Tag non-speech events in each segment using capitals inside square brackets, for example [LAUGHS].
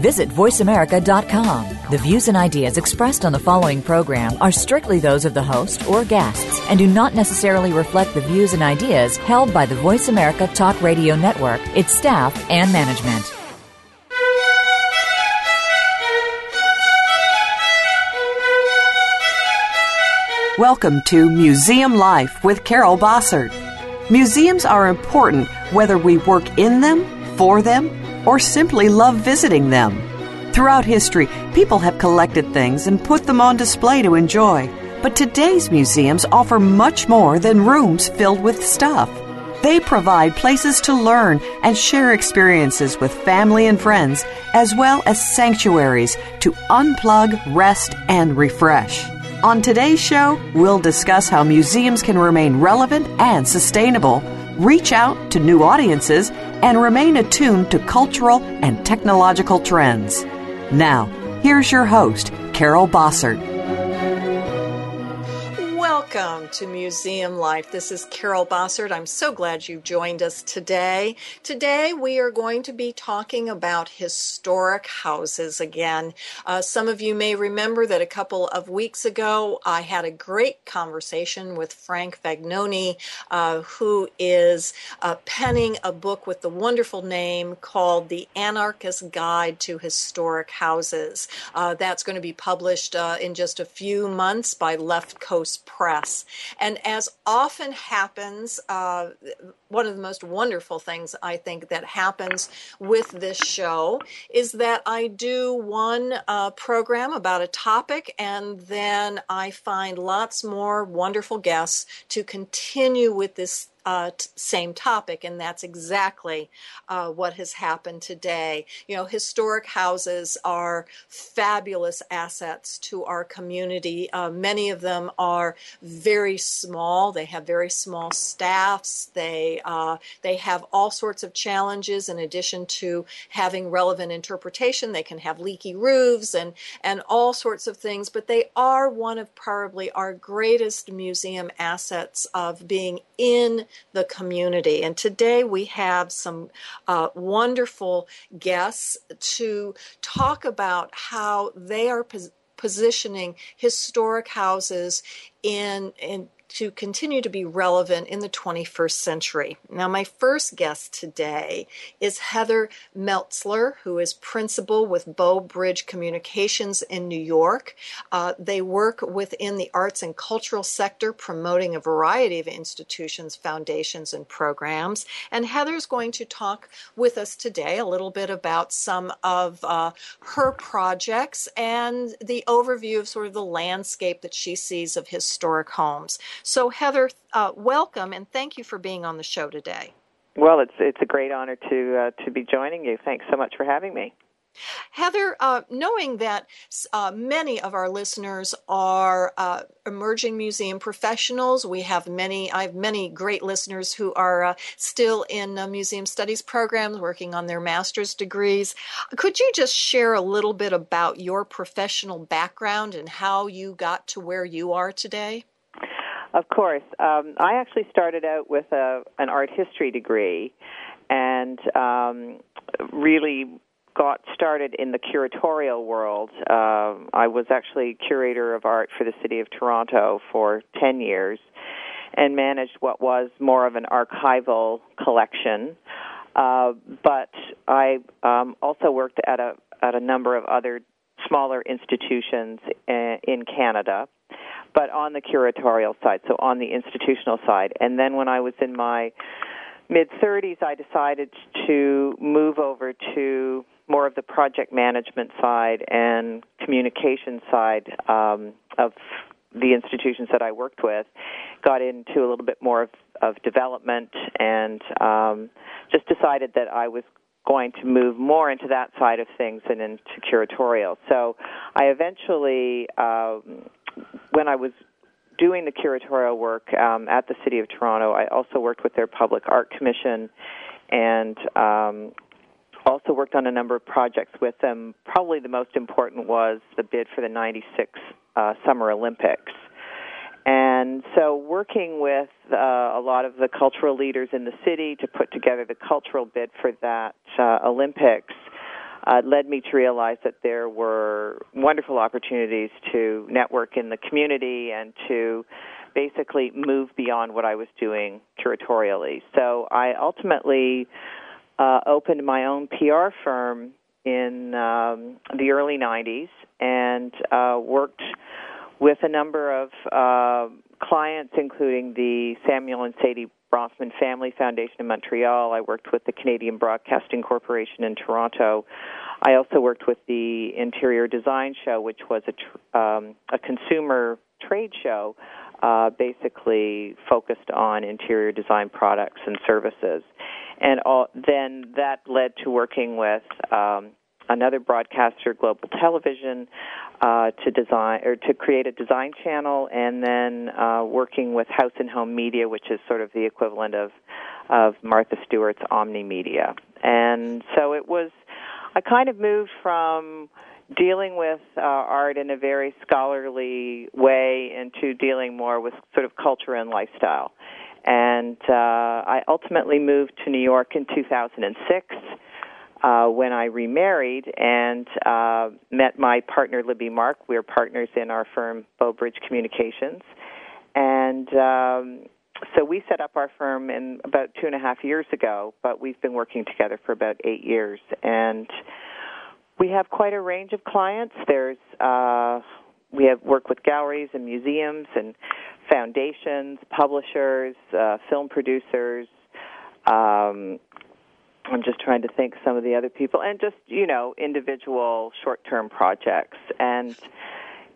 Visit VoiceAmerica.com. The views and ideas expressed on the following program are strictly those of the host or guests and do not necessarily reflect the views and ideas held by the Voice America Talk Radio Network, its staff, and management. Welcome to Museum Life with Carol Bossert. Museums are important whether we work in them, for them, or simply love visiting them. Throughout history, people have collected things and put them on display to enjoy. But today's museums offer much more than rooms filled with stuff. They provide places to learn and share experiences with family and friends, as well as sanctuaries to unplug, rest, and refresh. On today's show, we'll discuss how museums can remain relevant and sustainable, reach out to new audiences, and remain attuned to cultural and technological trends. Now, here's your host, Carol Bossert. Welcome to Museum Life. This is Carol Bossert. I'm so glad you joined us today. Today we are going to be talking about historic houses again. Uh, some of you may remember that a couple of weeks ago I had a great conversation with Frank Vagnone, uh, who is uh, penning a book with the wonderful name called The Anarchist Guide to Historic Houses. Uh, that's going to be published uh, in just a few months by Left Coast Press. And as often happens, uh, one of the most wonderful things I think that happens with this show is that I do one uh, program about a topic and then I find lots more wonderful guests to continue with this uh, t- same topic, and that's exactly uh, what has happened today. You know, historic houses are fabulous assets to our community. Uh, many of them are very small. They have very small staffs. They uh, they have all sorts of challenges. In addition to having relevant interpretation, they can have leaky roofs and and all sorts of things. But they are one of probably our greatest museum assets of being in the community. And today we have some uh, wonderful guests to talk about how they are pos- positioning historic houses in in to continue to be relevant in the 21st century. Now, my first guest today is Heather Meltzer, who is principal with Bow Bridge Communications in New York. Uh, they work within the arts and cultural sector, promoting a variety of institutions, foundations, and programs. And Heather's going to talk with us today a little bit about some of uh, her projects and the overview of sort of the landscape that she sees of historic homes. So, Heather, uh, welcome and thank you for being on the show today. Well, it's it's a great honor to uh, to be joining you. Thanks so much for having me. Heather, uh, knowing that uh, many of our listeners are uh, emerging museum professionals, we have many. I have many great listeners who are uh, still in uh, museum studies programs, working on their master's degrees. Could you just share a little bit about your professional background and how you got to where you are today? Of course. Um, I actually started out with a, an art history degree and um, really got started in the curatorial world. Uh, I was actually curator of art for the city of Toronto for 10 years and managed what was more of an archival collection. Uh, but I um, also worked at a at a number of other smaller institutions uh, in Canada but on the curatorial side, so on the institutional side. And then when I was in my mid 30s, I decided to move over to more of the project management side and communication side um, of the institutions that I worked with. Got into a little bit more of, of development and um, just decided that I was going to move more into that side of things and into curatorial. So I eventually um, when I was doing the curatorial work um, at the City of Toronto, I also worked with their Public Art Commission and um, also worked on a number of projects with them. Probably the most important was the bid for the 96 uh, Summer Olympics. And so, working with uh, a lot of the cultural leaders in the city to put together the cultural bid for that uh, Olympics uh, led me to realize that there were wonderful opportunities to network in the community and to basically move beyond what I was doing curatorially. So I ultimately uh, opened my own PR firm in um, the early 90s and uh, worked with a number of uh, clients, including the Samuel and Sadie Bronfman Family Foundation in Montreal. I worked with the Canadian Broadcasting Corporation in Toronto. I also worked with the Interior Design Show, which was a, tr- um, a consumer trade show uh, basically focused on interior design products and services. And all, then that led to working with um, another broadcaster, Global Television, uh, to design or to create a design channel, and then uh, working with House and Home Media, which is sort of the equivalent of of Martha Stewart's Omni Media. And so it was. I kind of moved from dealing with uh, art in a very scholarly way into dealing more with sort of culture and lifestyle. And uh, I ultimately moved to New York in 2006 uh, when I remarried and uh, met my partner Libby Mark. We are partners in our firm Bow Bridge Communications, and um, so we set up our firm in about two and a half years ago. But we've been working together for about eight years, and we have quite a range of clients. There's uh, we have work with galleries and museums and foundations, publishers, uh, film producers. Um, I'm just trying to think some of the other people, and just you know individual short-term projects. And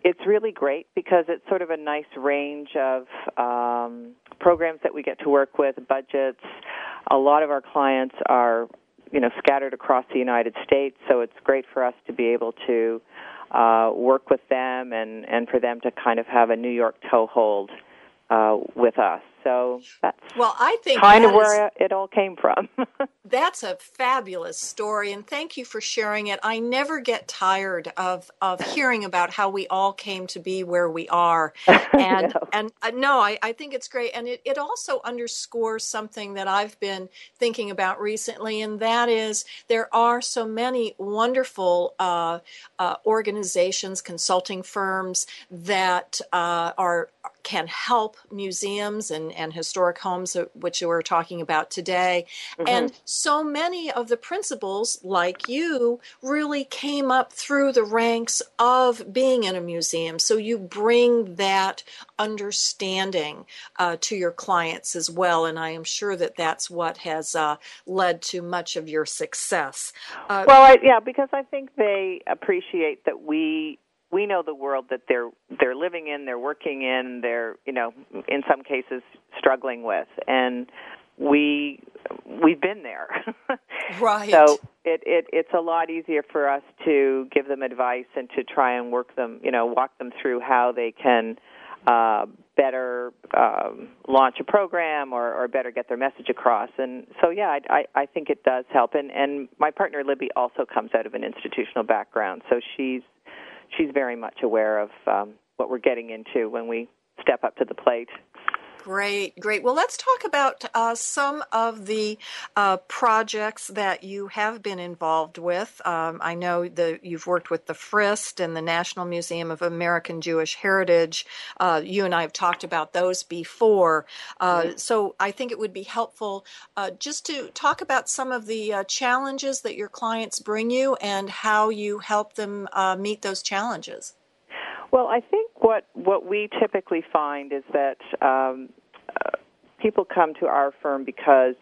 it's really great because it's sort of a nice range of um, programs that we get to work with, budgets. A lot of our clients are you know scattered across the United States, so it's great for us to be able to uh, work with them and and for them to kind of have a New York toehold uh, with us. So that's well, I think kind of where it all came from. [LAUGHS] that's a fabulous story, and thank you for sharing it. I never get tired of of hearing about how we all came to be where we are, [LAUGHS] and no. and uh, no, I, I think it's great, and it, it also underscores something that I've been thinking about recently, and that is there are so many wonderful uh, uh, organizations, consulting firms that uh, are can help museums and, and historic homes, which we're talking about today. Mm-hmm. And so many of the principals, like you, really came up through the ranks of being in a museum. So you bring that understanding uh, to your clients as well. And I am sure that that's what has uh, led to much of your success. Uh, well, I, yeah, because I think they appreciate that we we know the world that they're they're living in, they're working in, they're you know in some cases struggling with, and we we've been there. [LAUGHS] right. So it, it it's a lot easier for us to give them advice and to try and work them, you know, walk them through how they can uh, better um, launch a program or, or better get their message across. And so, yeah, I, I, I think it does help. And, and my partner Libby also comes out of an institutional background, so she's she's very much aware of um, what we're getting into when we step up to the plate. Great, great. Well, let's talk about uh, some of the uh, projects that you have been involved with. Um, I know that you've worked with the Frist and the National Museum of American Jewish Heritage. Uh, you and I have talked about those before. Mm-hmm. So I think it would be helpful uh, just to talk about some of the uh, challenges that your clients bring you and how you help them meet those challenges. Well, I think what what we typically find is that um, uh, people come to our firm because,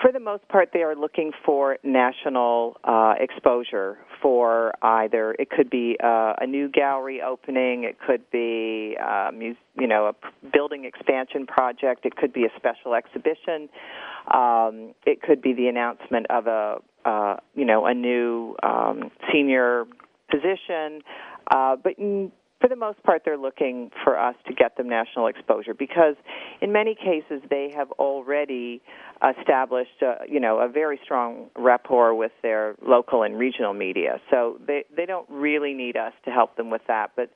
for the most part, they are looking for national uh, exposure for either it could be uh, a new gallery opening, it could be um, you know a building expansion project, it could be a special exhibition, um, it could be the announcement of a uh, you know a new um, senior position. Uh, but for the most part, they're looking for us to get them national exposure because, in many cases, they have already established, uh, you know, a very strong rapport with their local and regional media. So they they don't really need us to help them with that. But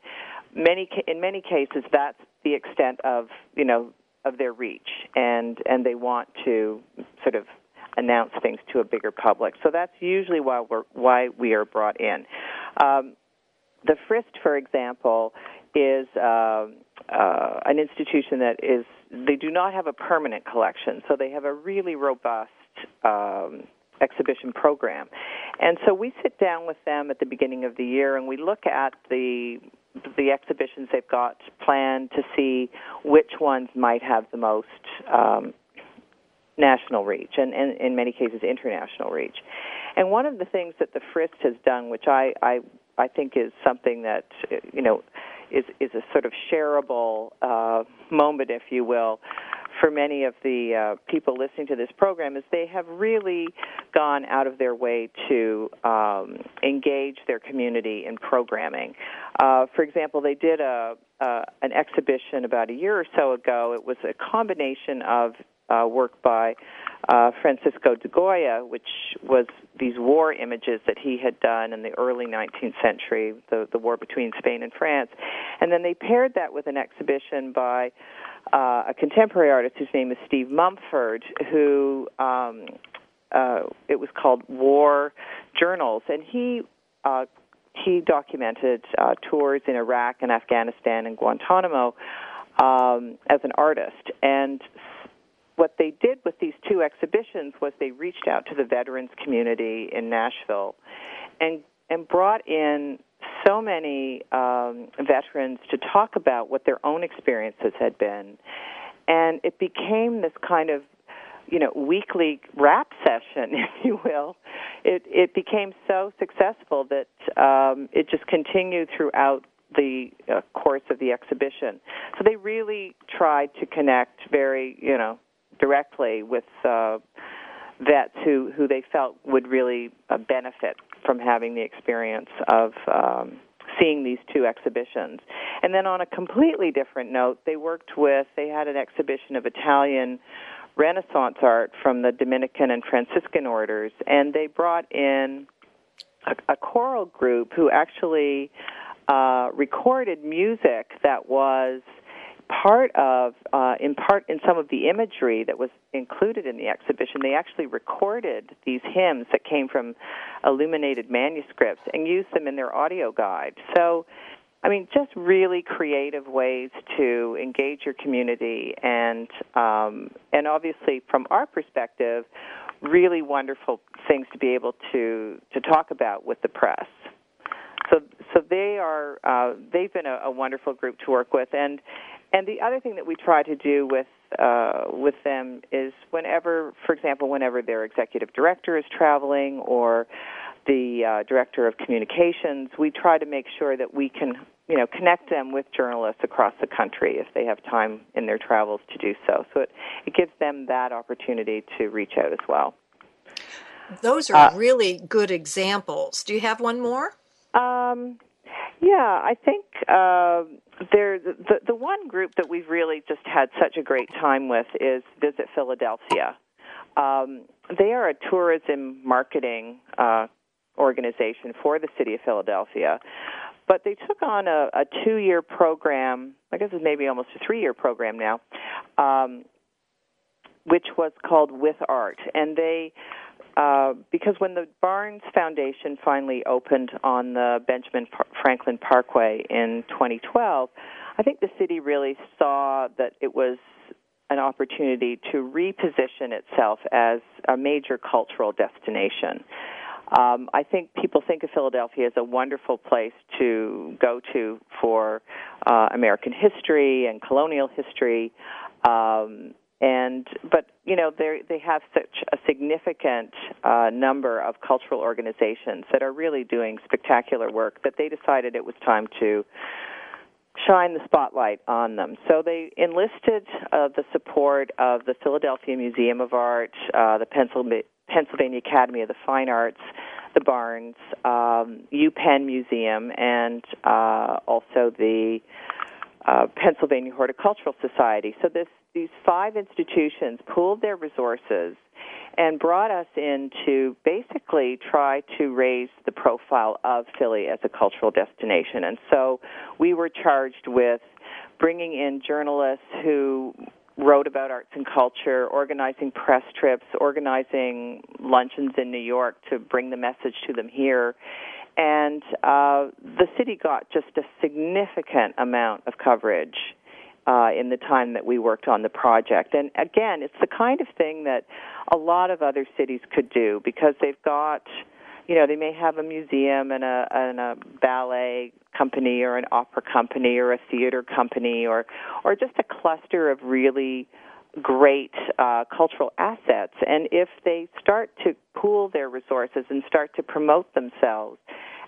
many in many cases, that's the extent of you know of their reach, and and they want to sort of announce things to a bigger public. So that's usually why we're why we are brought in. Um, the Frist, for example, is uh, uh, an institution that is they do not have a permanent collection, so they have a really robust um, exhibition program. And so we sit down with them at the beginning of the year and we look at the the exhibitions they've got planned to see which ones might have the most um, national reach and, and in many cases international reach. And one of the things that the Frist has done, which I, I I think is something that you know is is a sort of shareable uh, moment, if you will, for many of the uh, people listening to this program. Is they have really gone out of their way to um, engage their community in programming. Uh, for example, they did a uh, an exhibition about a year or so ago. It was a combination of uh, work by uh, Francisco de Goya, which was these war images that he had done in the early 19th century, the, the war between Spain and France. And then they paired that with an exhibition by uh, a contemporary artist whose name is Steve Mumford, who um, uh, it was called War Journals, and he uh, he documented uh, tours in Iraq and Afghanistan and Guantanamo um, as an artist. And what they did with these two exhibitions was they reached out to the veterans community in Nashville and and brought in so many um, veterans to talk about what their own experiences had been, and it became this kind of you know weekly rap session, [LAUGHS] if you will. It it became so successful that um, it just continued throughout the uh, course of the exhibition. So they really tried to connect very you know directly with uh, vets who who they felt would really uh, benefit from having the experience of um, seeing these two exhibitions. And then on a completely different note, they worked with they had an exhibition of Italian Renaissance art from the Dominican and Franciscan orders, and they brought in a, a choral group who actually uh, recorded music that was part of, uh, in part, in some of the imagery that was included in the exhibition, they actually recorded these hymns that came from illuminated manuscripts and used them in their audio guide. So, I mean, just really creative ways to engage your community, and um, and obviously, from our perspective, really wonderful things to be able to to talk about with the press. So, so they are uh, they've been a, a wonderful group to work with, and and the other thing that we try to do with uh, with them is whenever, for example, whenever their executive director is traveling or the uh, director of communications, we try to make sure that we can, you know, connect them with journalists across the country if they have time in their travels to do so. So it, it gives them that opportunity to reach out as well. Those are uh, really good examples. Do you have one more? Um, yeah, I think uh, there the the one group that we've really just had such a great time with is Visit Philadelphia. Um, they are a tourism marketing uh, organization for the city of Philadelphia, but they took on a, a two-year program. I guess it's maybe almost a three-year program now, um, which was called With Art, and they uh, because when the Barnes Foundation finally opened on the Benjamin Franklin Parkway in 2012, I think the city really saw that it was an opportunity to reposition itself as a major cultural destination. Um, I think people think of Philadelphia as a wonderful place to go to for uh, American history and colonial history. Um, and but you know they they have such a significant uh, number of cultural organizations that are really doing spectacular work that they decided it was time to shine the spotlight on them. So they enlisted uh, the support of the Philadelphia Museum of Art, uh, the Pennsylvania Academy of the Fine Arts, the Barnes, um, UPenn Museum, and uh, also the uh, Pennsylvania Horticultural Society. So this, these five institutions pooled their resources and brought us in to basically try to raise the profile of Philly as a cultural destination. And so we were charged with bringing in journalists who wrote about arts and culture, organizing press trips, organizing luncheons in New York to bring the message to them here. And uh, the city got just a significant amount of coverage uh, in the time that we worked on the project. And again, it's the kind of thing that a lot of other cities could do because they've got, you know, they may have a museum and a, and a ballet company or an opera company or a theater company or, or just a cluster of really great uh, cultural assets. And if they start to pool their resources and start to promote themselves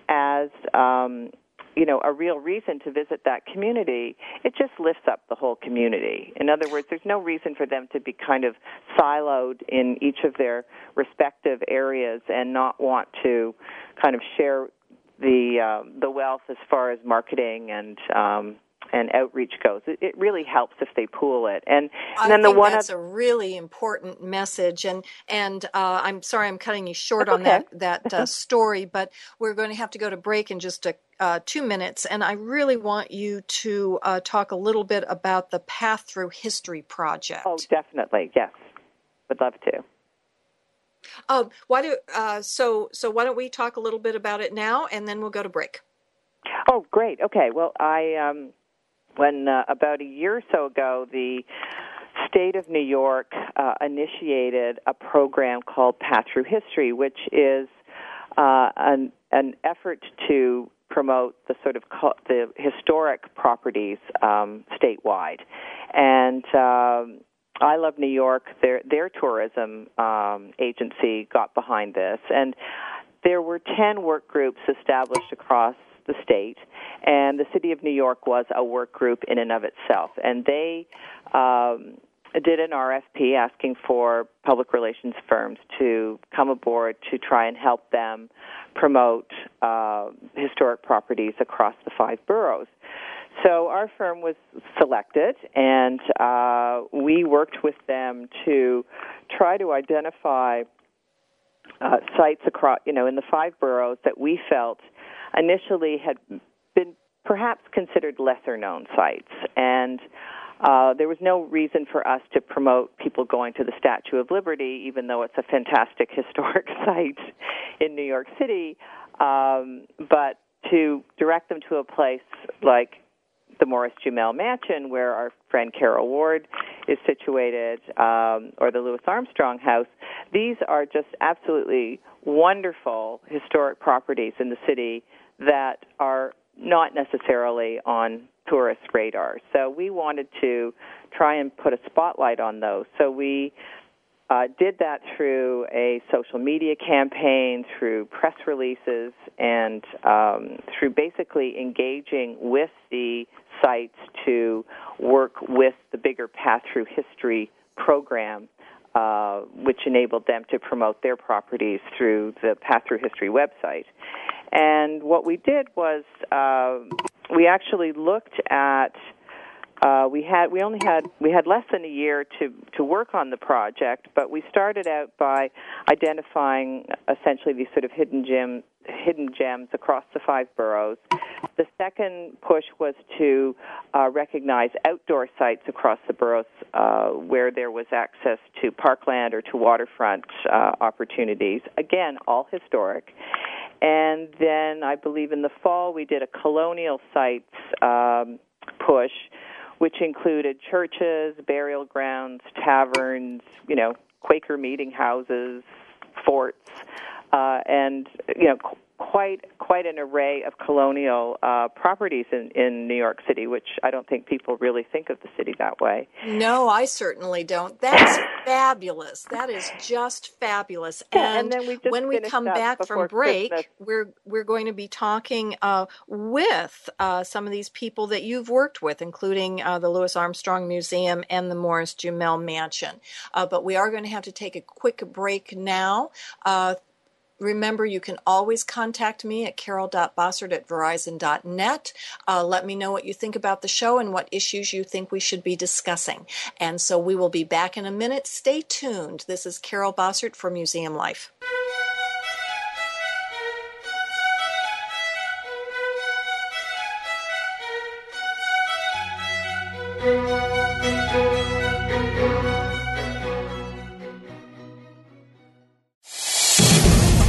as um, you know a real reason to visit that community it just lifts up the whole community. In other words there's no reason for them to be kind of siloed in each of their respective areas and not want to kind of share the um, the wealth as far as marketing and um, and outreach goes. It, it, really helps if they pool it. And, and then the one that's a really important message. And and uh, I'm sorry I'm cutting you short on okay. that that uh, [LAUGHS] story, but we're going to have to go to break in just a. Uh, two minutes, and I really want you to uh, talk a little bit about the Path Through History project. Oh, definitely, yes, would love to. Um, why do uh, so? So why don't we talk a little bit about it now, and then we'll go to break. Oh, great. Okay. Well, I um, when uh, about a year or so ago, the state of New York uh, initiated a program called Path Through History, which is uh, an, an effort to promote the sort of co- the historic properties um, statewide, and um, I Love New York, their their tourism um, agency got behind this, and there were ten work groups established across the state, and the city of New York was a work group in and of itself, and they um, did an RFP asking for public relations firms to come aboard to try and help them promote uh, historic properties across the five boroughs. So our firm was selected, and uh, we worked with them to try to identify uh, sites across, you know, in the five boroughs that we felt initially had been perhaps considered lesser known sites. And uh, there was no reason for us to promote people going to the Statue of Liberty, even though it's a fantastic [LAUGHS] historic site in New York City, um, but to direct them to a place like the Morris Jumel Mansion, where our friend Carol Ward is situated, um, or the Louis Armstrong House. These are just absolutely wonderful historic properties in the city that are not necessarily on tourist radar. So we wanted to try and put a spotlight on those. So we uh, did that through a social media campaign, through press releases, and um, through basically engaging with the sites to work with the bigger Path Through History program, uh, which enabled them to promote their properties through the Path Through History website. And what we did was uh, we actually looked at uh, we had we only had we had less than a year to to work on the project, but we started out by identifying essentially these sort of hidden gem hidden gems across the five boroughs. The second push was to uh, recognize outdoor sites across the boroughs uh, where there was access to parkland or to waterfront uh, opportunities. Again, all historic. And then I believe in the fall we did a colonial sites um, push which included churches, burial grounds, taverns, you know, Quaker meeting houses, forts, uh, and you know, quite quite an array of colonial uh, properties in, in New York City, which I don't think people really think of the city that way. No, I certainly don't. That's [LAUGHS] fabulous. That is just fabulous. Yeah, and, and we when we come back from break, Christmas. we're we're going to be talking uh, with uh, some of these people that you've worked with, including uh, the Louis Armstrong Museum and the Morris Jumel Mansion. Uh, but we are going to have to take a quick break now. Remember, you can always contact me at carol.bossert at verizon.net. Uh, let me know what you think about the show and what issues you think we should be discussing. And so we will be back in a minute. Stay tuned. This is Carol Bossert for Museum Life.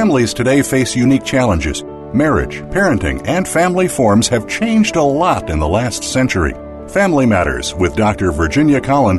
Families today face unique challenges. Marriage, parenting, and family forms have changed a lot in the last century. Family Matters with Dr. Virginia Collin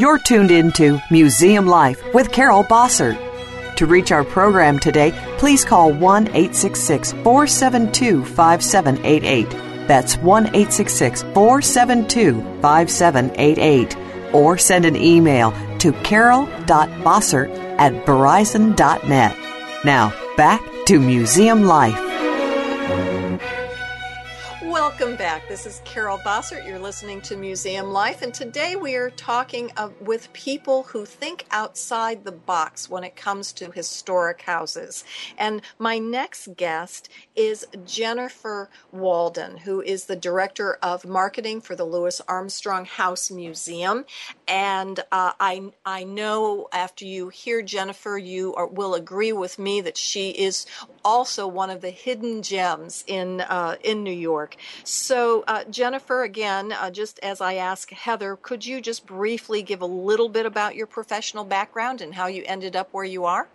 You're tuned into Museum Life with Carol Bossert. To reach our program today, please call 1 866 472 5788. That's 1 866 472 5788. Or send an email to carol.bossert at verizon.net. Now, back to Museum Life. Welcome back. This is Carol Bossert. You're listening to Museum Life, and today we are talking uh, with people who think outside the box when it comes to historic houses. And my next guest is Jennifer Walden, who is the director of marketing for the Louis Armstrong House Museum. And uh, I I know after you hear Jennifer, you are, will agree with me that she is also one of the hidden gems in uh, in New York. So, uh, Jennifer, again, uh, just as I asked Heather, could you just briefly give a little bit about your professional background and how you ended up where you are?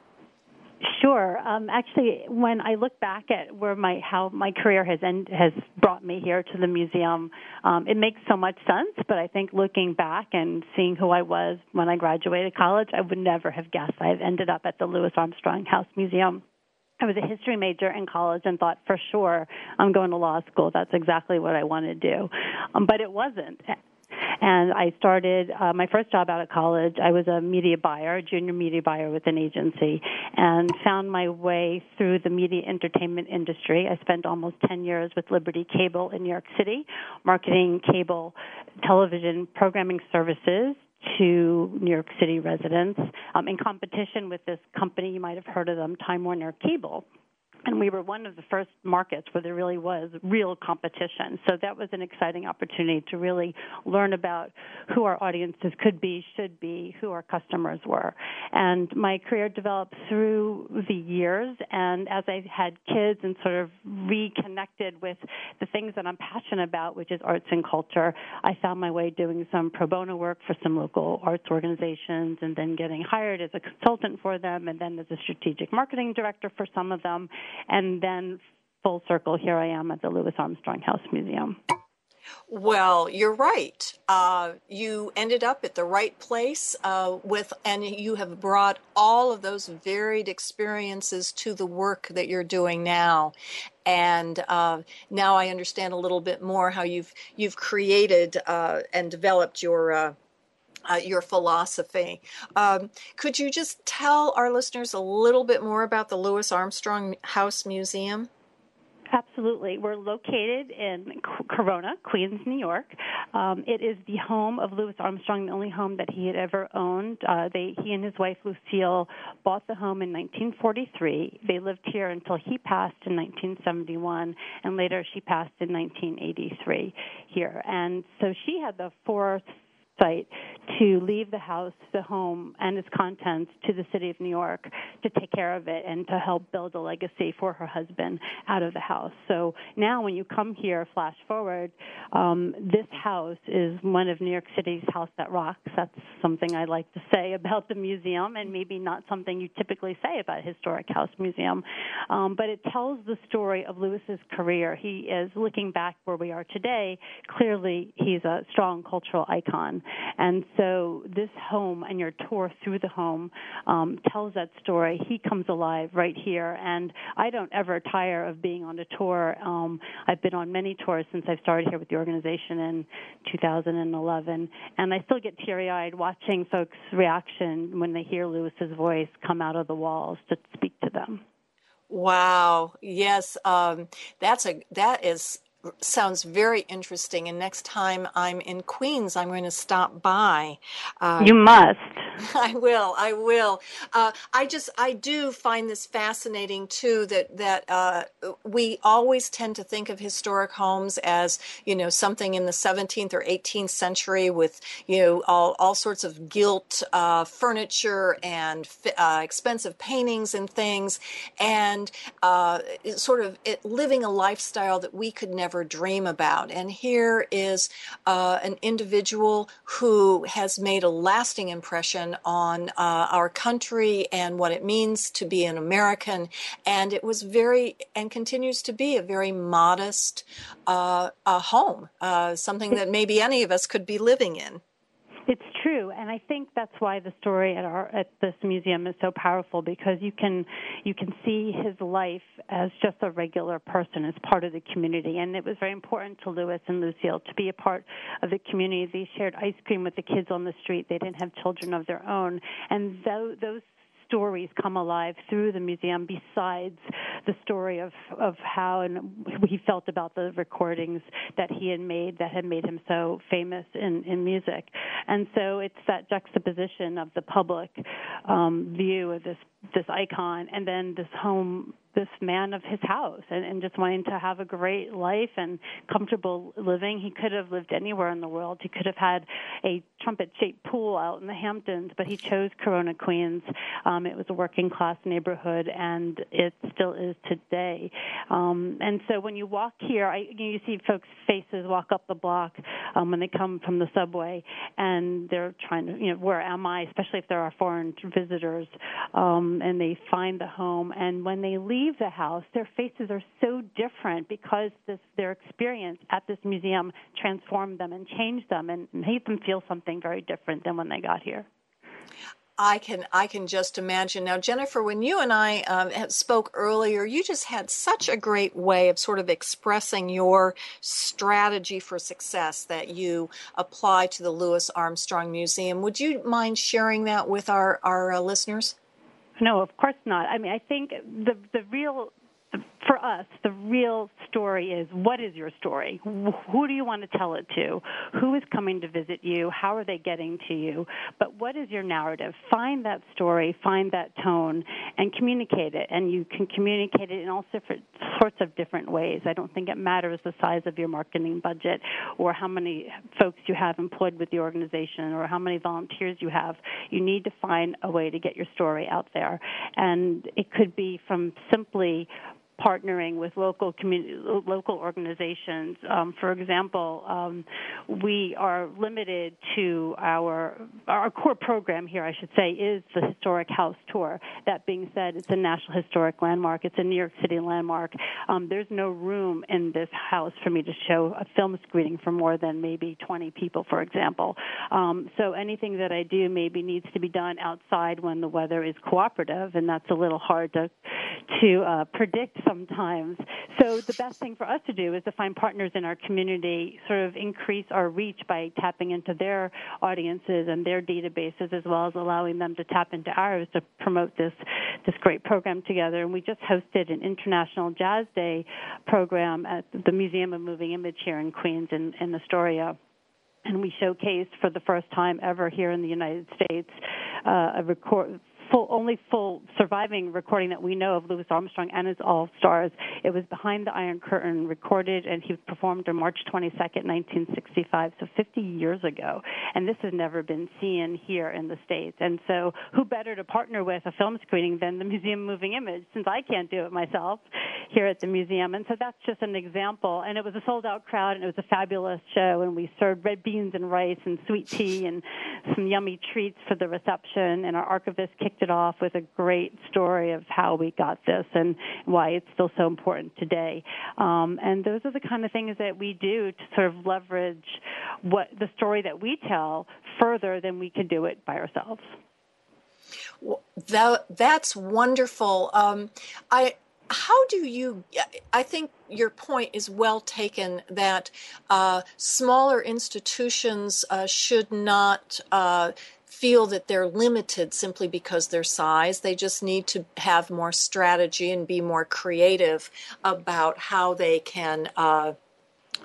Sure. Um, actually, when I look back at where my how my career has end, has brought me here to the museum, um, it makes so much sense. But I think looking back and seeing who I was when I graduated college, I would never have guessed I'd ended up at the Louis Armstrong House Museum. I was a history major in college and thought for sure I'm going to law school. That's exactly what I want to do. Um, but it wasn't. And I started uh, my first job out of college. I was a media buyer, a junior media buyer with an agency, and found my way through the media entertainment industry. I spent almost 10 years with Liberty Cable in New York City, marketing cable television programming services to New York City residents um, in competition with this company. You might have heard of them, Time Warner Cable and we were one of the first markets where there really was real competition. So that was an exciting opportunity to really learn about who our audiences could be, should be, who our customers were. And my career developed through the years, and as I had kids and sort of reconnected with the things that I'm passionate about, which is arts and culture, I found my way doing some pro bono work for some local arts organizations, and then getting hired as a consultant for them, and then as a strategic marketing director for some of them and then full circle, here I am at the Louis Armstrong House Museum. Well, you're right. Uh, you ended up at the right place uh, with, and you have brought all of those varied experiences to the work that you're doing now. And uh, now I understand a little bit more how you've you've created uh, and developed your uh, your philosophy. Um, could you just tell our listeners a little bit more about the Louis Armstrong House Museum? Absolutely. We're located in Corona, Queens, New York. Um, it is the home of Louis Armstrong, the only home that he had ever owned. Uh, they, he and his wife Lucille bought the home in 1943. They lived here until he passed in 1971, and later she passed in 1983 here. And so she had the fourth site to leave the house, the home, and its contents to the city of New York to take care of it and to help build a legacy for her husband out of the house. So now, when you come here, flash forward, um, this house is one of New York City's house that rocks. That's something I like to say about the museum, and maybe not something you typically say about a historic house museum. Um, but it tells the story of Louis's career. He is looking back where we are today. Clearly, he's a strong cultural icon, and so this home and your tour through the home um, tells that story. He comes alive right here, and I don't ever tire of being on a tour. Um, I've been on many tours since I started here with the organization in 2011, and I still get teary-eyed watching folks' reaction when they hear Louis's voice come out of the walls to speak to them. Wow. Yes, um, that's a that is sounds very interesting. And next time I'm in Queens, I'm going to stop by. Uh, you must. [LAUGHS] I will. I will. Uh, I just I do find this fascinating too. That that uh, we always tend to think of historic homes as you know something in the 17th or 18th century with you know all all sorts of gilt uh, furniture and uh, expensive paintings and things, and uh, sort of it, living a lifestyle that we could never dream about. And here is an individual who has made a lasting impression on uh, our country and what it means to be an American. And it was very, and continues to be, a very modest uh, home, uh, something that maybe any of us could be living in. It's true, and I think that's why the story at our at this museum is so powerful because you can you can see his life as just a regular person, as part of the community, and it was very important to Louis and Lucille to be a part of the community. They shared ice cream with the kids on the street. They didn't have children of their own, and those, those stories come alive through the museum besides the story of of how and he felt about the recordings that he had made that had made him so famous in in music. And so it's that juxtaposition of the public um view of this this icon and then this home this man of his house and, and just wanting to have a great life and comfortable living. He could have lived anywhere in the world. He could have had a trumpet shaped pool out in the Hamptons, but he chose Corona, Queens. Um, it was a working class neighborhood, and it still is today. Um, and so when you walk here, I, you see folks' faces walk up the block um, when they come from the subway, and they're trying to, you know, where am I? Especially if there are foreign visitors, um, and they find the home. And when they leave leave the house, their faces are so different because this, their experience at this museum transformed them and changed them and made them feel something very different than when they got here. I can I can just imagine now, Jennifer. When you and I um, spoke earlier, you just had such a great way of sort of expressing your strategy for success that you apply to the Louis Armstrong Museum. Would you mind sharing that with our our uh, listeners? No, of course not. I mean, I think the the real for us, the real story is what is your story? Who do you want to tell it to? Who is coming to visit you? How are they getting to you? But what is your narrative? Find that story, find that tone, and communicate it. And you can communicate it in all different, sorts of different ways. I don't think it matters the size of your marketing budget or how many folks you have employed with the organization or how many volunteers you have. You need to find a way to get your story out there. And it could be from simply partnering with local community, local organizations. Um, for example, um, we are limited to our our core program here, I should say, is the historic house tour. That being said, it's a national historic landmark. It's a New York City landmark. Um, there's no room in this house for me to show a film screening for more than maybe 20 people, for example. Um, so anything that I do maybe needs to be done outside when the weather is cooperative, and that's a little hard to to uh, predict sometimes. So the best thing for us to do is to find partners in our community, sort of increase our reach by tapping into their audiences and their databases, as well as allowing them to tap into ours to promote this this great program together. And we just hosted an International Jazz Day program at the Museum of Moving Image here in Queens in, in Astoria and we showcased for the first time ever here in the United States uh, a record full only full surviving recording that we know of Louis Armstrong and his All Stars. It was behind the Iron Curtain, recorded, and he performed on March 22nd, 1965, so 50 years ago. And this has never been seen here in the states. And so, who better to partner with a film screening than the Museum Moving Image, since I can't do it myself here at the museum. And so that's just an example. And it was a sold out crowd, and it was a fabulous show. And we served red beans and rice and sweet tea and some yummy treats for the reception. And our archivist kicked it off with a great story of how we got this and why it's still so important today. Um, and those are the kind of things that we do to sort of leverage what the story that we tell further than we can do it by ourselves. Well, that, that's wonderful. Um, I how do you i think your point is well taken that uh, smaller institutions uh, should not uh, feel that they're limited simply because their size. They just need to have more strategy and be more creative about how they can uh,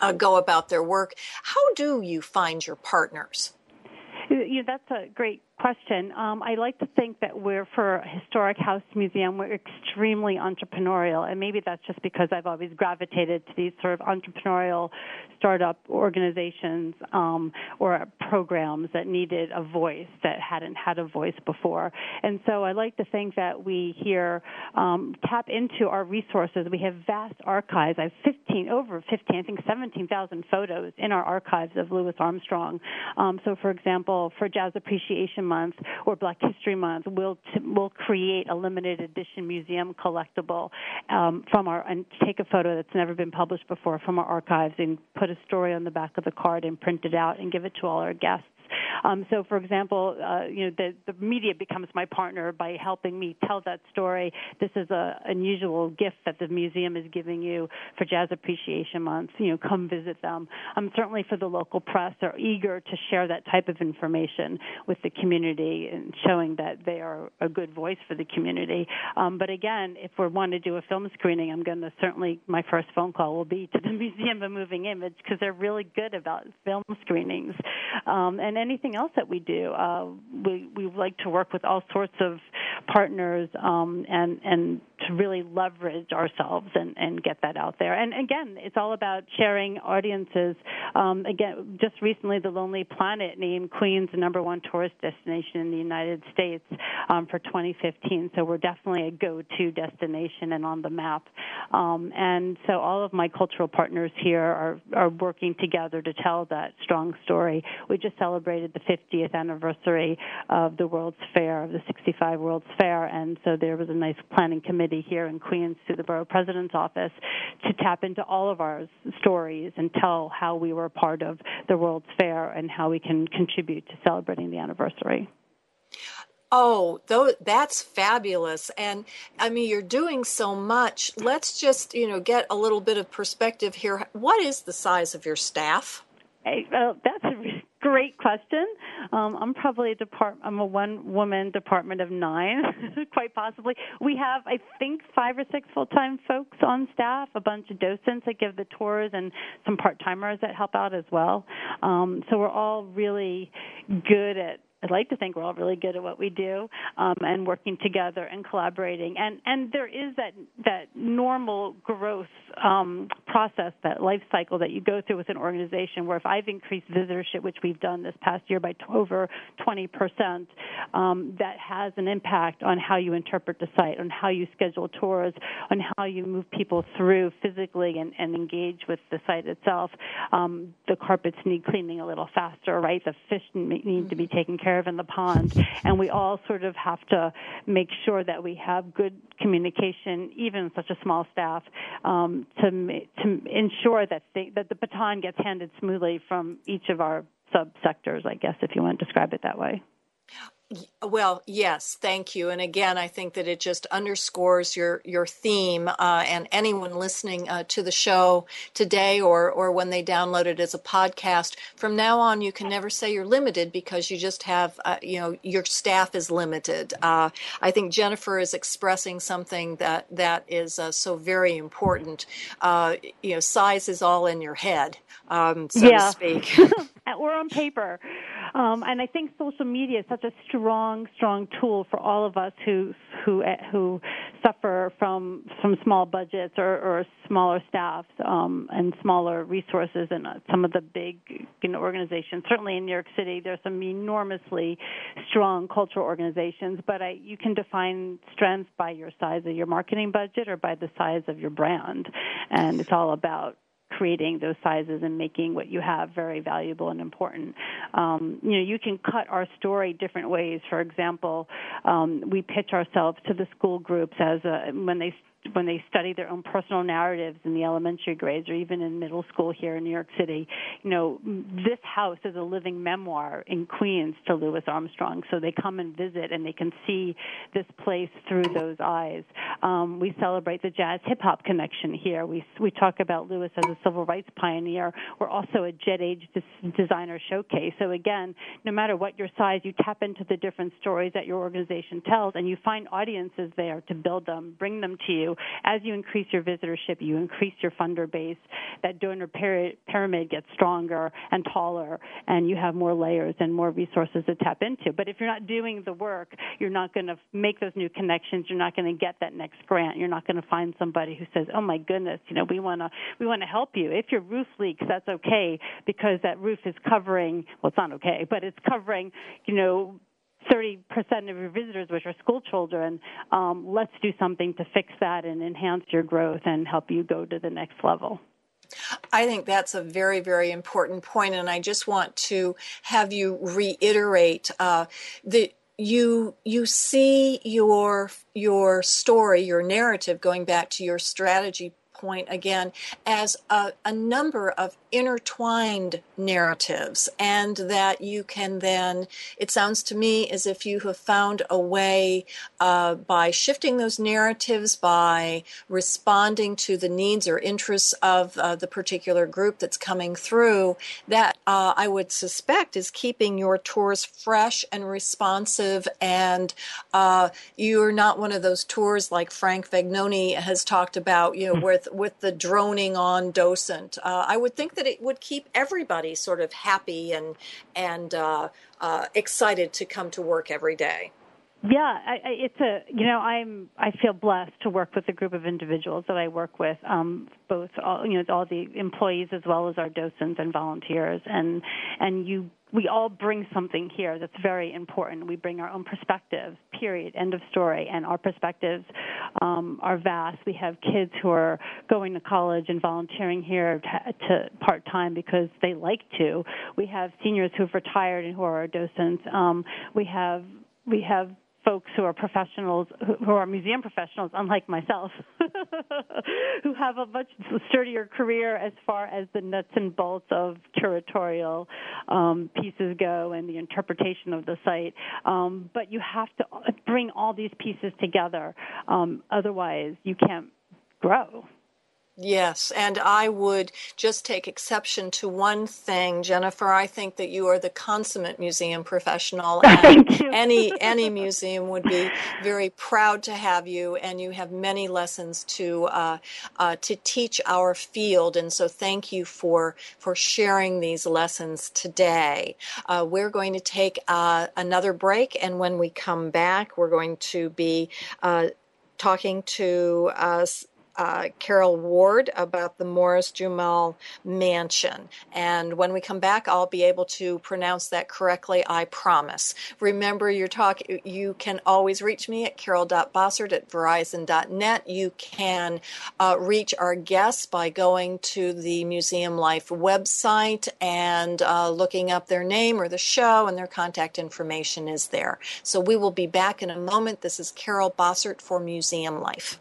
uh, go about their work. How do you find your partners? You know, that's a great question. Um, I like to think that we're for a historic house museum, we're extremely entrepreneurial, and maybe that's just because I've always gravitated to these sort of entrepreneurial startup organizations um, or programs that needed a voice that hadn't had a voice before. And so I like to think that we here um, tap into our resources. We have vast archives. I have 15, over 15, I think 17,000 photos in our archives of Louis Armstrong. Um, so, for example, for Jazz Appreciation Month or Black History Month, we'll t- we'll create a limited edition museum collectible um, from our and take a photo that's never been published before from our archives and put a story on the back of the card and print it out and give it to all our guests. Um, so, for example, uh, you know, the, the media becomes my partner by helping me tell that story. This is an unusual gift that the museum is giving you for Jazz Appreciation Month. You know, come visit them. Um, certainly for the local press, they're eager to share that type of information with the community and showing that they are a good voice for the community. Um, but again, if we want to do a film screening, I'm going to certainly my first phone call will be to the [LAUGHS] Museum of Moving Image because they're really good about film screenings. Um, and anything else that we do. Uh, we we like to work with all sorts of partners um, and and to really leverage ourselves and, and get that out there. And again, it's all about sharing audiences. Um, again, just recently, the Lonely Planet named Queens the number one tourist destination in the United States um, for 2015. So we're definitely a go-to destination and on the map. Um, and so all of my cultural partners here are are working together to tell that strong story. We just celebrated the 50th anniversary of the World's Fair, of the 65 World's Fair, and so there was a nice planning committee here in Queens through the borough president's office to tap into all of our stories and tell how we were part of the World's Fair and how we can contribute to celebrating the anniversary. Oh, though that's fabulous. And I mean, you're doing so much. Let's just, you know, get a little bit of perspective here. What is the size of your staff? Hey, well, that's a great question. Um, I'm probably a depart. I'm a one-woman department of nine, [LAUGHS] quite possibly. We have, I think, five or six full-time folks on staff, a bunch of docents that give the tours, and some part-timers that help out as well. Um, so we're all really good at I'd like to think we're all really good at what we do um, and working together and collaborating. And and there is that that normal growth um, process, that life cycle that you go through with an organization. Where if I've increased visitorship, which we've done this past year by t- over 20 percent, um, that has an impact on how you interpret the site, on how you schedule tours, on how you move people through physically and, and engage with the site itself. Um, the carpets need cleaning a little faster, right? The fish need to be taken care of in the pond, and we all sort of have to make sure that we have good communication, even such a small staff, um, to to ensure that that the baton gets handed smoothly from each of our subsectors. I guess if you want to describe it that way. Well, yes, thank you. And again, I think that it just underscores your your theme. Uh, and anyone listening uh, to the show today, or or when they download it as a podcast, from now on, you can never say you're limited because you just have, uh, you know, your staff is limited. Uh, I think Jennifer is expressing something that that is uh, so very important. Uh, you know, size is all in your head, um, so yeah. to speak. [LAUGHS] or on paper. Um, and I think social media is such a strong, strong tool for all of us who who who suffer from from small budgets or, or smaller staffs um, and smaller resources. And uh, some of the big you know, organizations, certainly in New York City, there's some enormously strong cultural organizations. But I, you can define strength by your size of your marketing budget or by the size of your brand, and it's all about creating those sizes and making what you have very valuable and important. Um, you know, you can cut our story different ways. For example, um, we pitch ourselves to the school groups as a, when they when they study their own personal narratives in the elementary grades or even in middle school here in New York City, you know, this house is a living memoir in Queens to Louis Armstrong. So they come and visit and they can see this place through those eyes. Um, we celebrate the jazz hip hop connection here. We we talk about Louis as a civil rights pioneer. We're also a jet age des- designer showcase. So again, no matter what your size, you tap into the different stories that your organization tells, and you find audiences there to build them, bring them to you as you increase your visitorship, you increase your funder base. That donor pyramid gets stronger and taller, and you have more layers and more resources to tap into. But if you're not doing the work, you're not going to make those new connections. You're not going to get that next grant. You're not going to find somebody who says, "Oh my goodness, you know, we want to we want to help you." If your roof leaks, that's okay because that roof is covering. Well, it's not okay, but it's covering, you know, 30% of your visitors, which are school children, um, let's do something to fix that and enhance your growth and help you go to the next level. I think that's a very, very important point, and I just want to have you reiterate uh, that you you see your your story, your narrative, going back to your strategy point again as a, a number of intertwined narratives, and that you can then, it sounds to me as if you have found a way uh, by shifting those narratives, by responding to the needs or interests of uh, the particular group that's coming through, that uh, I would suspect is keeping your tours fresh and responsive. And uh, you're not one of those tours like Frank Vagnone has talked about, you know, hmm. with, with the droning on docent. Uh, I would think that it would keep everybody sort of happy and and uh, uh, excited to come to work every day. Yeah, I, I, it's a you know I'm I feel blessed to work with a group of individuals that I work with, um, both all, you know all the employees as well as our docents and volunteers, and and you we all bring something here that's very important. We bring our own perspectives, period, end of story. And our perspectives um, are vast. We have kids who are going to college and volunteering here to, to part time because they like to. We have seniors who've retired and who are our docents. Um, we have we have folks who are professionals, who are museum professionals, unlike myself, [LAUGHS] who have a much sturdier career as far as the nuts and bolts of curatorial um, pieces go and the interpretation of the site. Um, but you have to bring all these pieces together, um, otherwise you can't grow. Yes, and I would just take exception to one thing, Jennifer. I think that you are the consummate museum professional, [LAUGHS] and any [LAUGHS] any museum would be very proud to have you. And you have many lessons to uh, uh, to teach our field, and so thank you for for sharing these lessons today. Uh, we're going to take uh, another break, and when we come back, we're going to be uh, talking to us uh, Carol Ward about the Morris Jumel Mansion. And when we come back, I'll be able to pronounce that correctly, I promise. Remember, your talk, you can always reach me at carol.bossert at verizon.net. You can uh, reach our guests by going to the Museum Life website and uh, looking up their name or the show, and their contact information is there. So we will be back in a moment. This is Carol Bossert for Museum Life.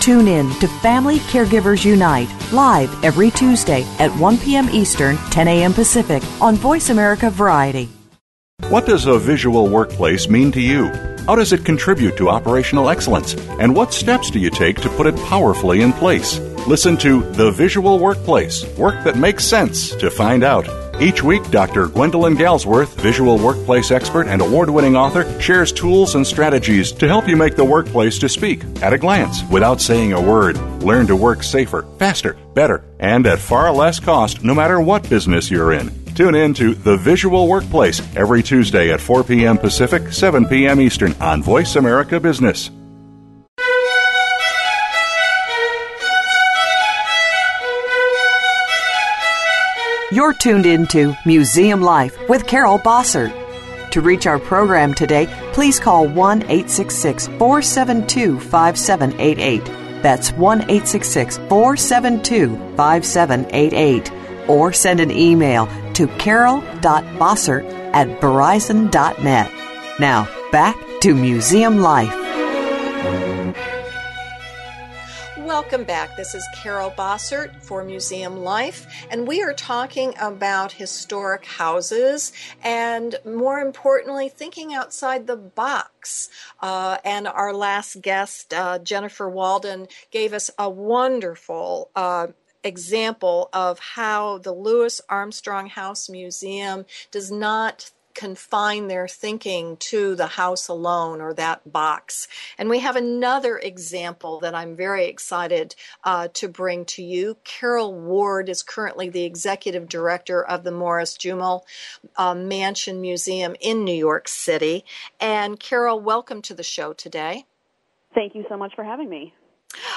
Tune in to Family Caregivers Unite live every Tuesday at 1 p.m. Eastern, 10 a.m. Pacific on Voice America Variety. What does a visual workplace mean to you? How does it contribute to operational excellence? And what steps do you take to put it powerfully in place? Listen to The Visual Workplace Work That Makes Sense to find out. Each week, Dr. Gwendolyn Galsworth, visual workplace expert and award winning author, shares tools and strategies to help you make the workplace to speak at a glance without saying a word. Learn to work safer, faster, better, and at far less cost no matter what business you're in. Tune in to The Visual Workplace every Tuesday at 4 p.m. Pacific, 7 p.m. Eastern on Voice America Business. You're tuned into Museum Life with Carol Bossert. To reach our program today, please call 1 866 472 5788. That's 1 866 472 5788. Or send an email to carol.bossert at verizon.net. Now, back to Museum Life. Welcome back. This is Carol Bossert for Museum Life, and we are talking about historic houses and, more importantly, thinking outside the box. Uh, and our last guest, uh, Jennifer Walden, gave us a wonderful uh, example of how the Louis Armstrong House Museum does not confine their thinking to the house alone or that box. And we have another example that I'm very excited uh, to bring to you. Carol Ward is currently the executive director of the Morris Jumel uh, Mansion Museum in New York City. And Carol, welcome to the show today. Thank you so much for having me.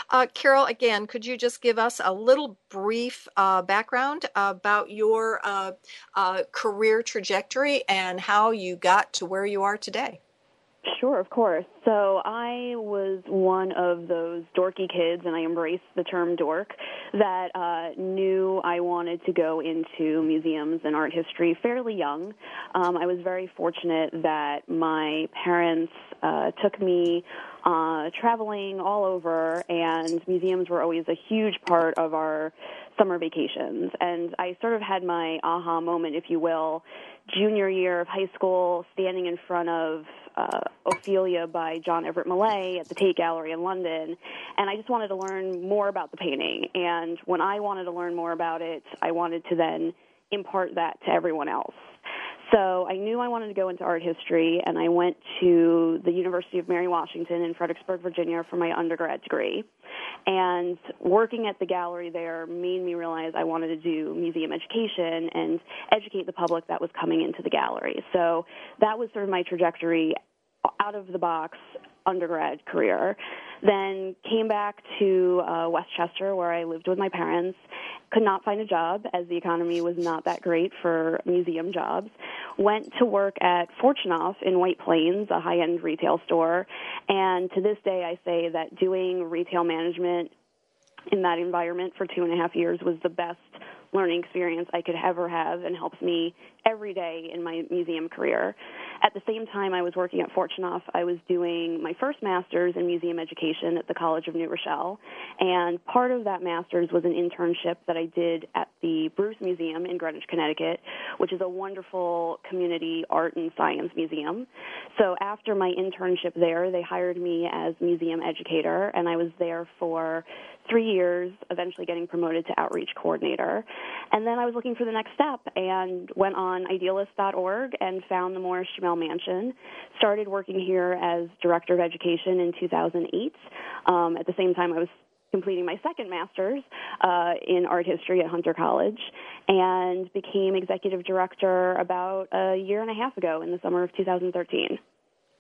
Uh, Carol, again, could you just give us a little brief uh, background about your uh, uh, career trajectory and how you got to where you are today? Sure, of course. So I was one of those dorky kids, and I embraced the term dork, that uh, knew I wanted to go into museums and art history fairly young. Um, I was very fortunate that my parents uh, took me uh, traveling all over, and museums were always a huge part of our summer vacations. And I sort of had my aha moment, if you will, junior year of high school, standing in front of uh, Ophelia by John Everett Millais at the Tate Gallery in London, and I just wanted to learn more about the painting. And when I wanted to learn more about it, I wanted to then impart that to everyone else. So I knew I wanted to go into art history, and I went to the University of Mary Washington in Fredericksburg, Virginia for my undergrad degree. And working at the gallery there made me realize I wanted to do museum education and educate the public that was coming into the gallery. So that was sort of my trajectory out of the box undergrad career. Then came back to uh, Westchester where I lived with my parents. Could not find a job as the economy was not that great for museum jobs. Went to work at Fortunoff in White Plains, a high end retail store. And to this day, I say that doing retail management in that environment for two and a half years was the best learning experience I could ever have and helps me every day in my museum career. At the same time I was working at Fortunoff, I was doing my first master's in museum education at the College of New Rochelle. And part of that master's was an internship that I did at the Bruce Museum in Greenwich, Connecticut, which is a wonderful community art and science museum. So after my internship there, they hired me as museum educator, and I was there for three years, eventually getting promoted to outreach coordinator. And then I was looking for the next step and went on idealist.org and found the Morris Jumel Mansion. Started working here as director of education in 2008. Um, at the same time, I was completing my second master's uh, in art history at Hunter College and became executive director about a year and a half ago in the summer of 2013.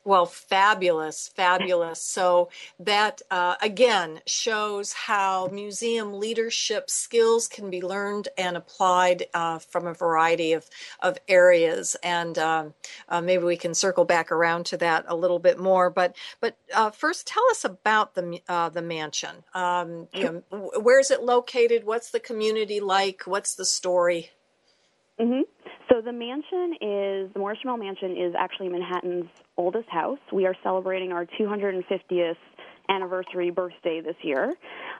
Well, fabulous, fabulous. So that uh, again shows how museum leadership skills can be learned and applied uh, from a variety of, of areas. And um, uh, maybe we can circle back around to that a little bit more. But but uh, first, tell us about the uh, the mansion. Um, you know, where is it located? What's the community like? What's the story? Mm-hmm. So the mansion is the Jumel Mansion is actually Manhattan's oldest house. We are celebrating our 250th anniversary birthday this year.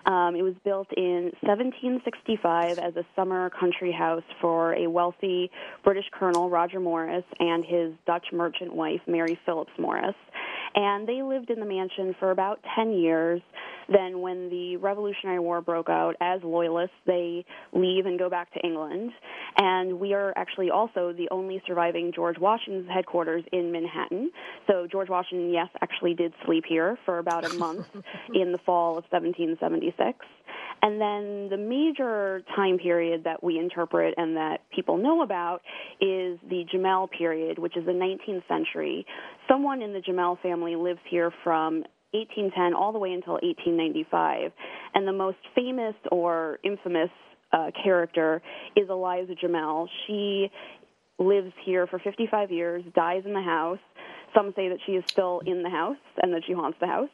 Um, it was built in 1765 as a summer country house for a wealthy British colonel, Roger Morris, and his Dutch merchant wife, Mary Phillips Morris. And they lived in the mansion for about 10 years. Then, when the Revolutionary War broke out, as loyalists, they leave and go back to England. And we are actually also the only surviving George Washington's headquarters in Manhattan. So, George Washington, yes, actually did sleep here for about a month [LAUGHS] in the fall of 1776. And then the major time period that we interpret and that people know about is the Jumel period, which is the 19th century. Someone in the Jumel family lives here from 1810 all the way until 1895. And the most famous or infamous uh, character is Eliza Jumel. She lives here for 55 years, dies in the house. Some say that she is still in the house and that she haunts the house.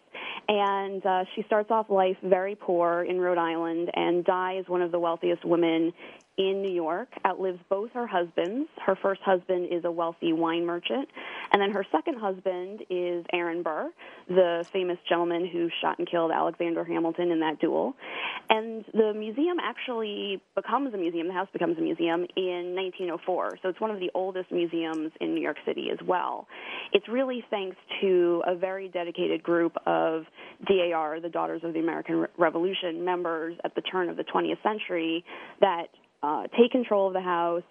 And uh, she starts off life very poor in Rhode Island and dies one of the wealthiest women in New York, outlives both her husbands. Her first husband is a wealthy wine merchant, and then her second husband is Aaron Burr, the famous gentleman who shot and killed Alexander Hamilton in that duel. And the museum actually becomes a museum, the house becomes a museum in 1904. So it's one of the oldest museums in New York City as well. It's really thanks to a very dedicated group of DAR, the Daughters of the American Revolution members at the turn of the 20th century that uh, take control of the house,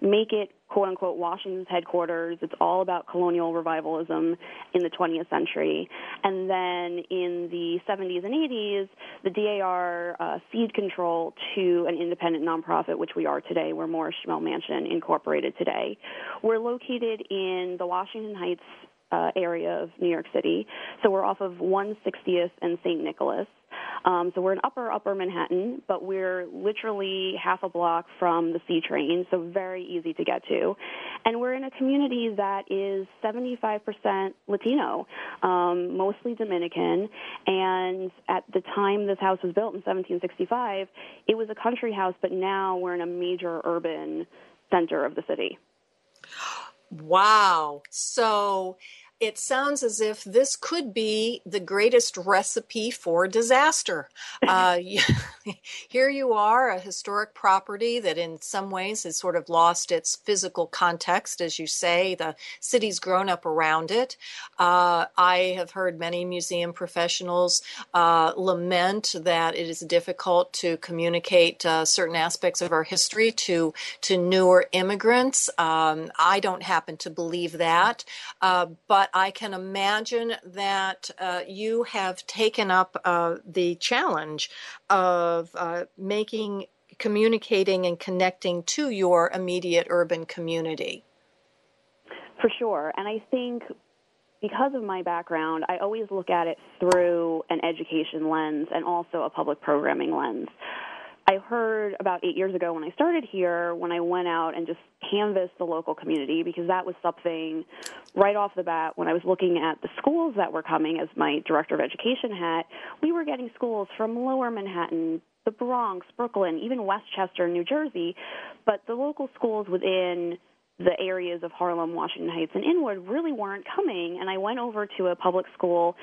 make it quote unquote Washington's headquarters. It's all about colonial revivalism in the 20th century. And then in the 70s and 80s, the DAR uh, control to an independent nonprofit, which we are today. We're Morris Jumel Mansion Incorporated today. We're located in the Washington Heights uh, area of New York City. So we're off of 160th and St. Nicholas. Um, so we're in upper, upper Manhattan, but we're literally half a block from the C train, so very easy to get to. And we're in a community that is 75% Latino, um, mostly Dominican. And at the time this house was built in 1765, it was a country house, but now we're in a major urban center of the city. Wow. So it sounds as if this could be the greatest recipe for disaster. [LAUGHS] Uh, [LAUGHS] here you are, a historic property that in some ways has sort of lost its physical context, as you say. The city's grown up around it. Uh, I have heard many museum professionals uh, lament that it is difficult to communicate uh, certain aspects of our history to, to newer immigrants. Um, I don't happen to believe that, uh, but but I can imagine that uh, you have taken up uh, the challenge of uh, making, communicating, and connecting to your immediate urban community. For sure. And I think because of my background, I always look at it through an education lens and also a public programming lens. I heard about eight years ago when I started here, when I went out and just canvassed the local community, because that was something right off the bat when I was looking at the schools that were coming as my director of education hat, we were getting schools from lower Manhattan, the Bronx, Brooklyn, even Westchester, New Jersey, but the local schools within the areas of Harlem, Washington Heights, and Inwood really weren't coming. And I went over to a public school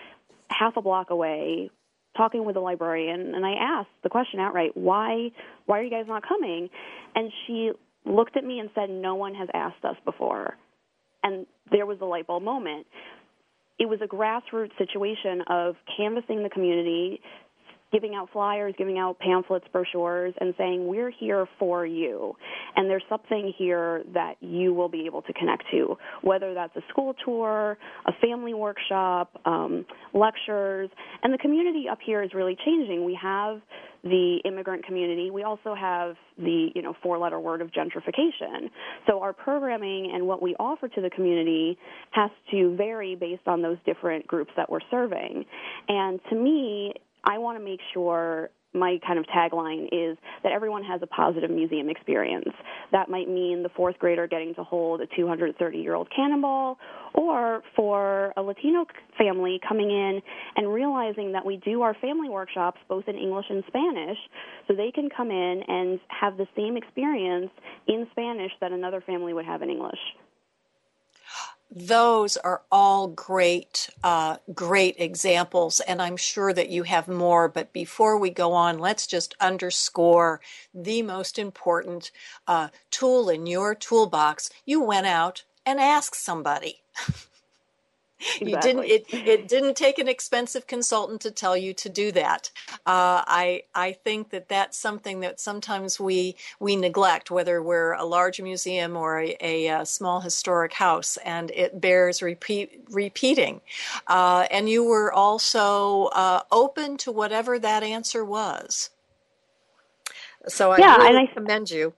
half a block away talking with the librarian and I asked the question outright, why why are you guys not coming? And she looked at me and said, No one has asked us before. And there was a light bulb moment. It was a grassroots situation of canvassing the community, giving out flyers, giving out pamphlets, brochures, and saying, We're here for you. And there's something here that you will be able to connect to, whether that's a school tour, a family workshop, um, lectures. And the community up here is really changing. We have the immigrant community. We also have the, you know, four-letter word of gentrification. So our programming and what we offer to the community has to vary based on those different groups that we're serving. And to me, I want to make sure my kind of tagline is that everyone has a positive museum experience. That might mean the fourth grader getting to hold a 230 year old cannonball, or for a Latino family coming in and realizing that we do our family workshops both in English and Spanish, so they can come in and have the same experience in Spanish that another family would have in English those are all great, uh, great examples, and I'm sure that you have more. But before we go on, let's just underscore the most important uh, tool in your toolbox. You went out and asked somebody. [LAUGHS] Exactly. [LAUGHS] You didn't. It, it didn't take an expensive consultant to tell you to do that. Uh, I I think that that's something that sometimes we we neglect, whether we're a large museum or a, a, a small historic house, and it bears repeat repeating. Uh, and you were also uh, open to whatever that answer was. So I yeah, really and I commend you.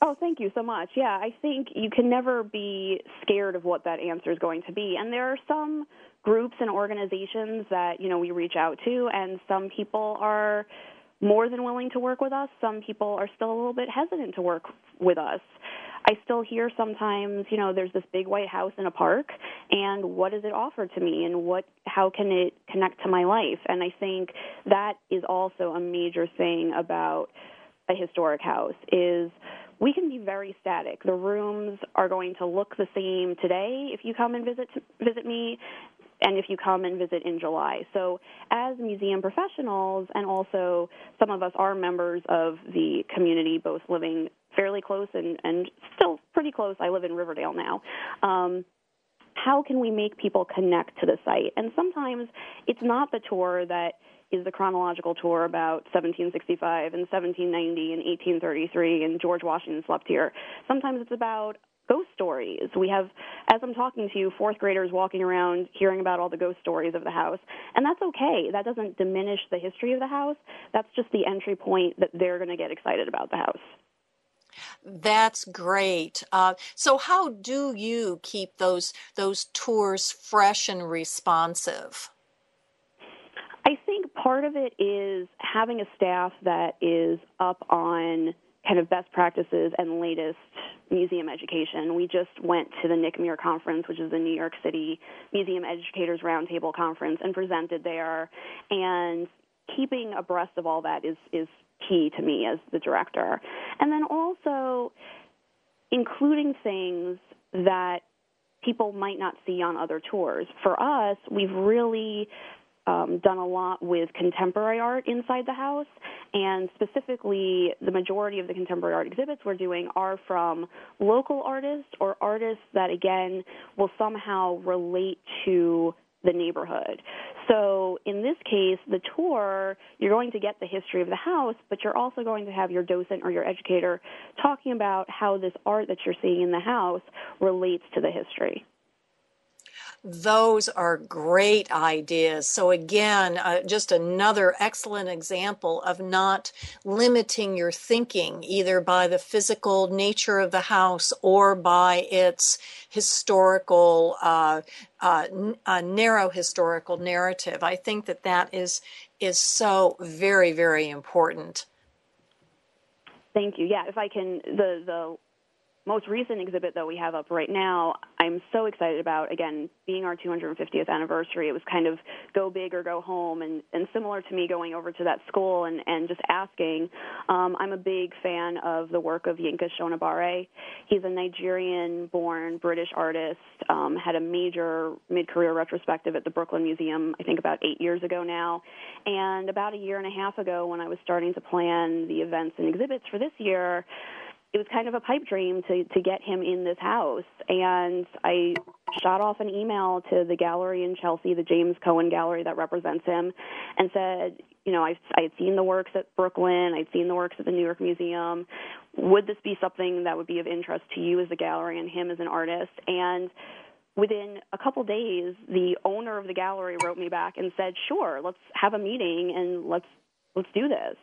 Oh, thank you so much. Yeah, I think you can never be scared of what that answer is going to be. And there are some groups and organizations that, you know, we reach out to and some people are more than willing to work with us. Some people are still a little bit hesitant to work with us. I still hear sometimes, you know, there's this big white house in a park and what does it offer to me and what how can it connect to my life? And I think that is also a major thing about a historic house is we can be very static. The rooms are going to look the same today if you come and visit visit me and if you come and visit in July. So, as museum professionals, and also some of us are members of the community, both living fairly close and, and still pretty close. I live in Riverdale now. Um, how can we make people connect to the site? And sometimes it's not the tour that is the chronological tour about 1765 and 1790 and 1833 and George Washington slept here. Sometimes it's about ghost stories. We have, as I'm talking to you, fourth graders walking around hearing about all the ghost stories of the house. And that's okay. That doesn't diminish the history of the house. That's just the entry point that they're going to get excited about the house. That's great. Uh, so, how do you keep those those tours fresh and responsive? I think part of it is having a staff that is up on kind of best practices and latest museum education. We just went to the NYCMER Conference, which is the New York City Museum Educators Roundtable Conference, and presented there. And keeping abreast of all that is is key to me as the director. And then also including things that people might not see on other tours. For us, we've really um, done a lot with contemporary art inside the house, and specifically, the majority of the contemporary art exhibits we're doing are from local artists or artists that, again, will somehow relate to the neighborhood. So in this case, the tour, you're going to get the history of the house, but you're also going to have your docent or your educator talking about how this art that you're seeing in the house relates to the history. Those are great ideas. So, again, uh, just another excellent example of not limiting your thinking either by the physical nature of the house or by its historical, uh, uh, uh narrow historical narrative. I think that that is, is so very, very important. Thank you. Yeah, if I can, the, the most recent exhibit that we have up right now, I'm so excited about. Again, being our 250th anniversary, it was kind of go big or go home, and, and similar to me going over to that school and, and just asking. Um, I'm a big fan of the work of Yinka Shonibare. He's a Nigerian-born British artist. Um, had a major mid-career retrospective at the Brooklyn Museum, I think about eight years ago now. And about a year and a half ago, when I was starting to plan the events and exhibits for this year it was kind of a pipe dream to to get him in this house. And i shot off an email to the gallery in chelsea the james cohan gallery that represents him and said you know i i had seen the works at brooklyn i'd seen the works at the new york museum. Would this be something that would be of interest to you as a gallery and him as an artist? And within a couple days the owner of the gallery wrote me back and said sure let's have a meeting and let's let's do this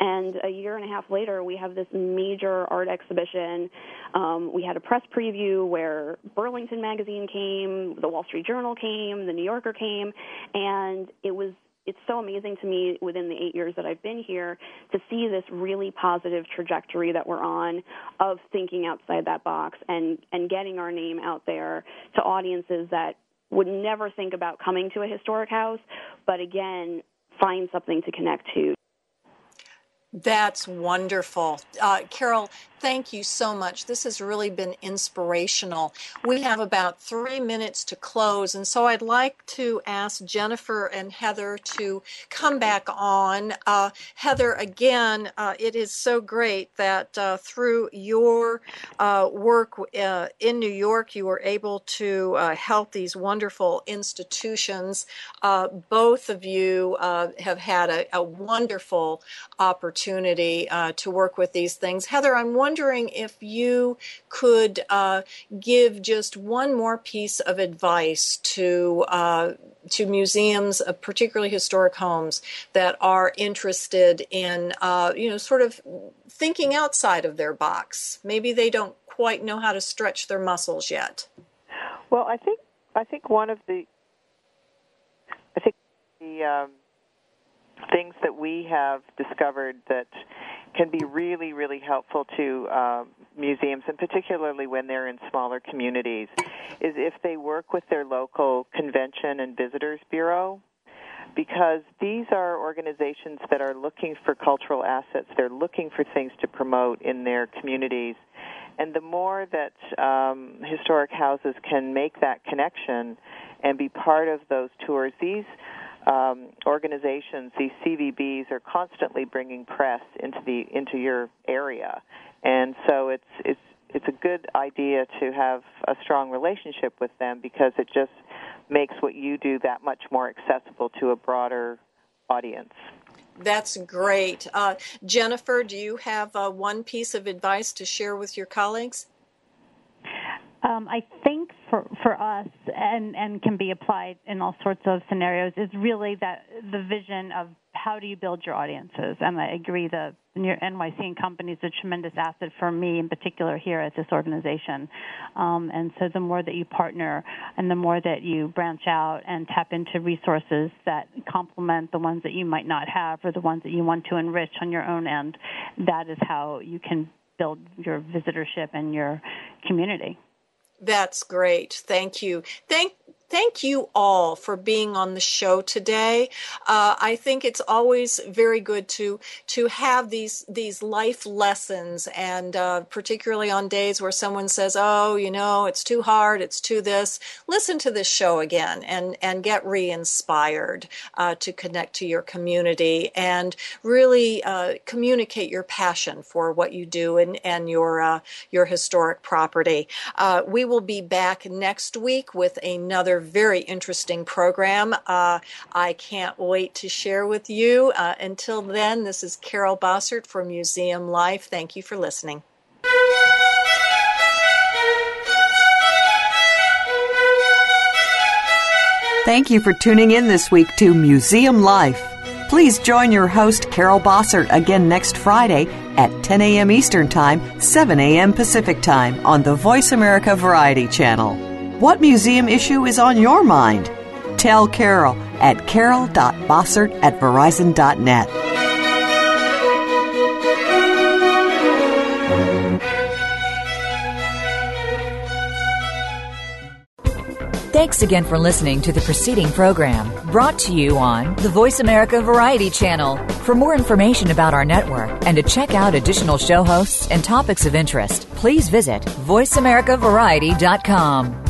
and a year and a half later, we have this major art exhibition. Um, we had a press preview where Burlington Magazine came, the Wall Street Journal came, the New Yorker came, and it was it's so amazing to me within the eight years that I've been here to see this really positive trajectory that we're on of thinking outside that box and and getting our name out there to audiences that would never think about coming to a historic house, but again, find something to connect to. That's wonderful. Uh, Carol, thank you so much. This has really been inspirational. We have about three minutes to close, and so I'd like to ask Jennifer and Heather to come back on. Uh, Heather, again, uh, it is so great that uh, through your uh, work uh, in New York, you were able to help these wonderful institutions. both of you have had a, a wonderful opportunity to work with these things. Heather, I'm wondering wondering if you could uh, give just one more piece of advice to uh, to museums, uh, particularly historic homes, that are interested in uh, you know sort of thinking outside of their box. Maybe they don't quite know how to stretch their muscles yet. Well, I think I think one of the I think the um, things that we have discovered that can be really, really helpful to uh, museums, and particularly when they're in smaller communities, is if they work with their local convention and visitors bureau. Because these are organizations that are looking for cultural assets, they're looking for things to promote in their communities. And the more that um, historic houses can make that connection and be part of those tours, these um, organizations, these CVBs, are constantly bringing press into the into your area, and so it's it's it's a good idea to have a strong relationship with them because it just makes what you do that much more accessible to a broader audience. That's great. Uh, Jennifer, do you have uh, one piece of advice to share with your colleagues? Um, I think for for us, and and can be applied in all sorts of scenarios, is really that the vision of how do you build your audiences. And I agree the NYC and Company is a tremendous asset for me in particular here at this organization. Um, and so the more that you partner and the more that you branch out and tap into resources that complement the ones that you might not have or the ones that you want to enrich on your own end, that is how you can build your visitorship and your community. That's great. Thank you. Thank thank you all for being on the show today. Uh, I think it's always very good to to have these these life lessons, and uh, particularly on days where someone says, "Oh, you know, it's too hard, it's too this." Listen to this show again and and get re-inspired uh, to connect to your community and really uh, communicate your passion for what you do and and your uh, your historic property. Uh, we will be back next week with another very interesting program. Uh, I can't wait to share with you. Uh, until then, this is Carol Bossert for Museum Life. Thank you for listening. Thank you for tuning in this week to Museum Life. Please join your host, Carol Bossert, again next Friday at 10 a.m. Eastern Time, 7 a.m. Pacific Time on the Voice America Variety Channel. What museum issue is on your mind? Tell Carol at carol.bossert at verizon.net. Thanks again for listening to the preceding program brought to you on the Voice America Variety Channel. For more information about our network and to check out additional show hosts and topics of interest, please visit VoiceAmericaVariety.com.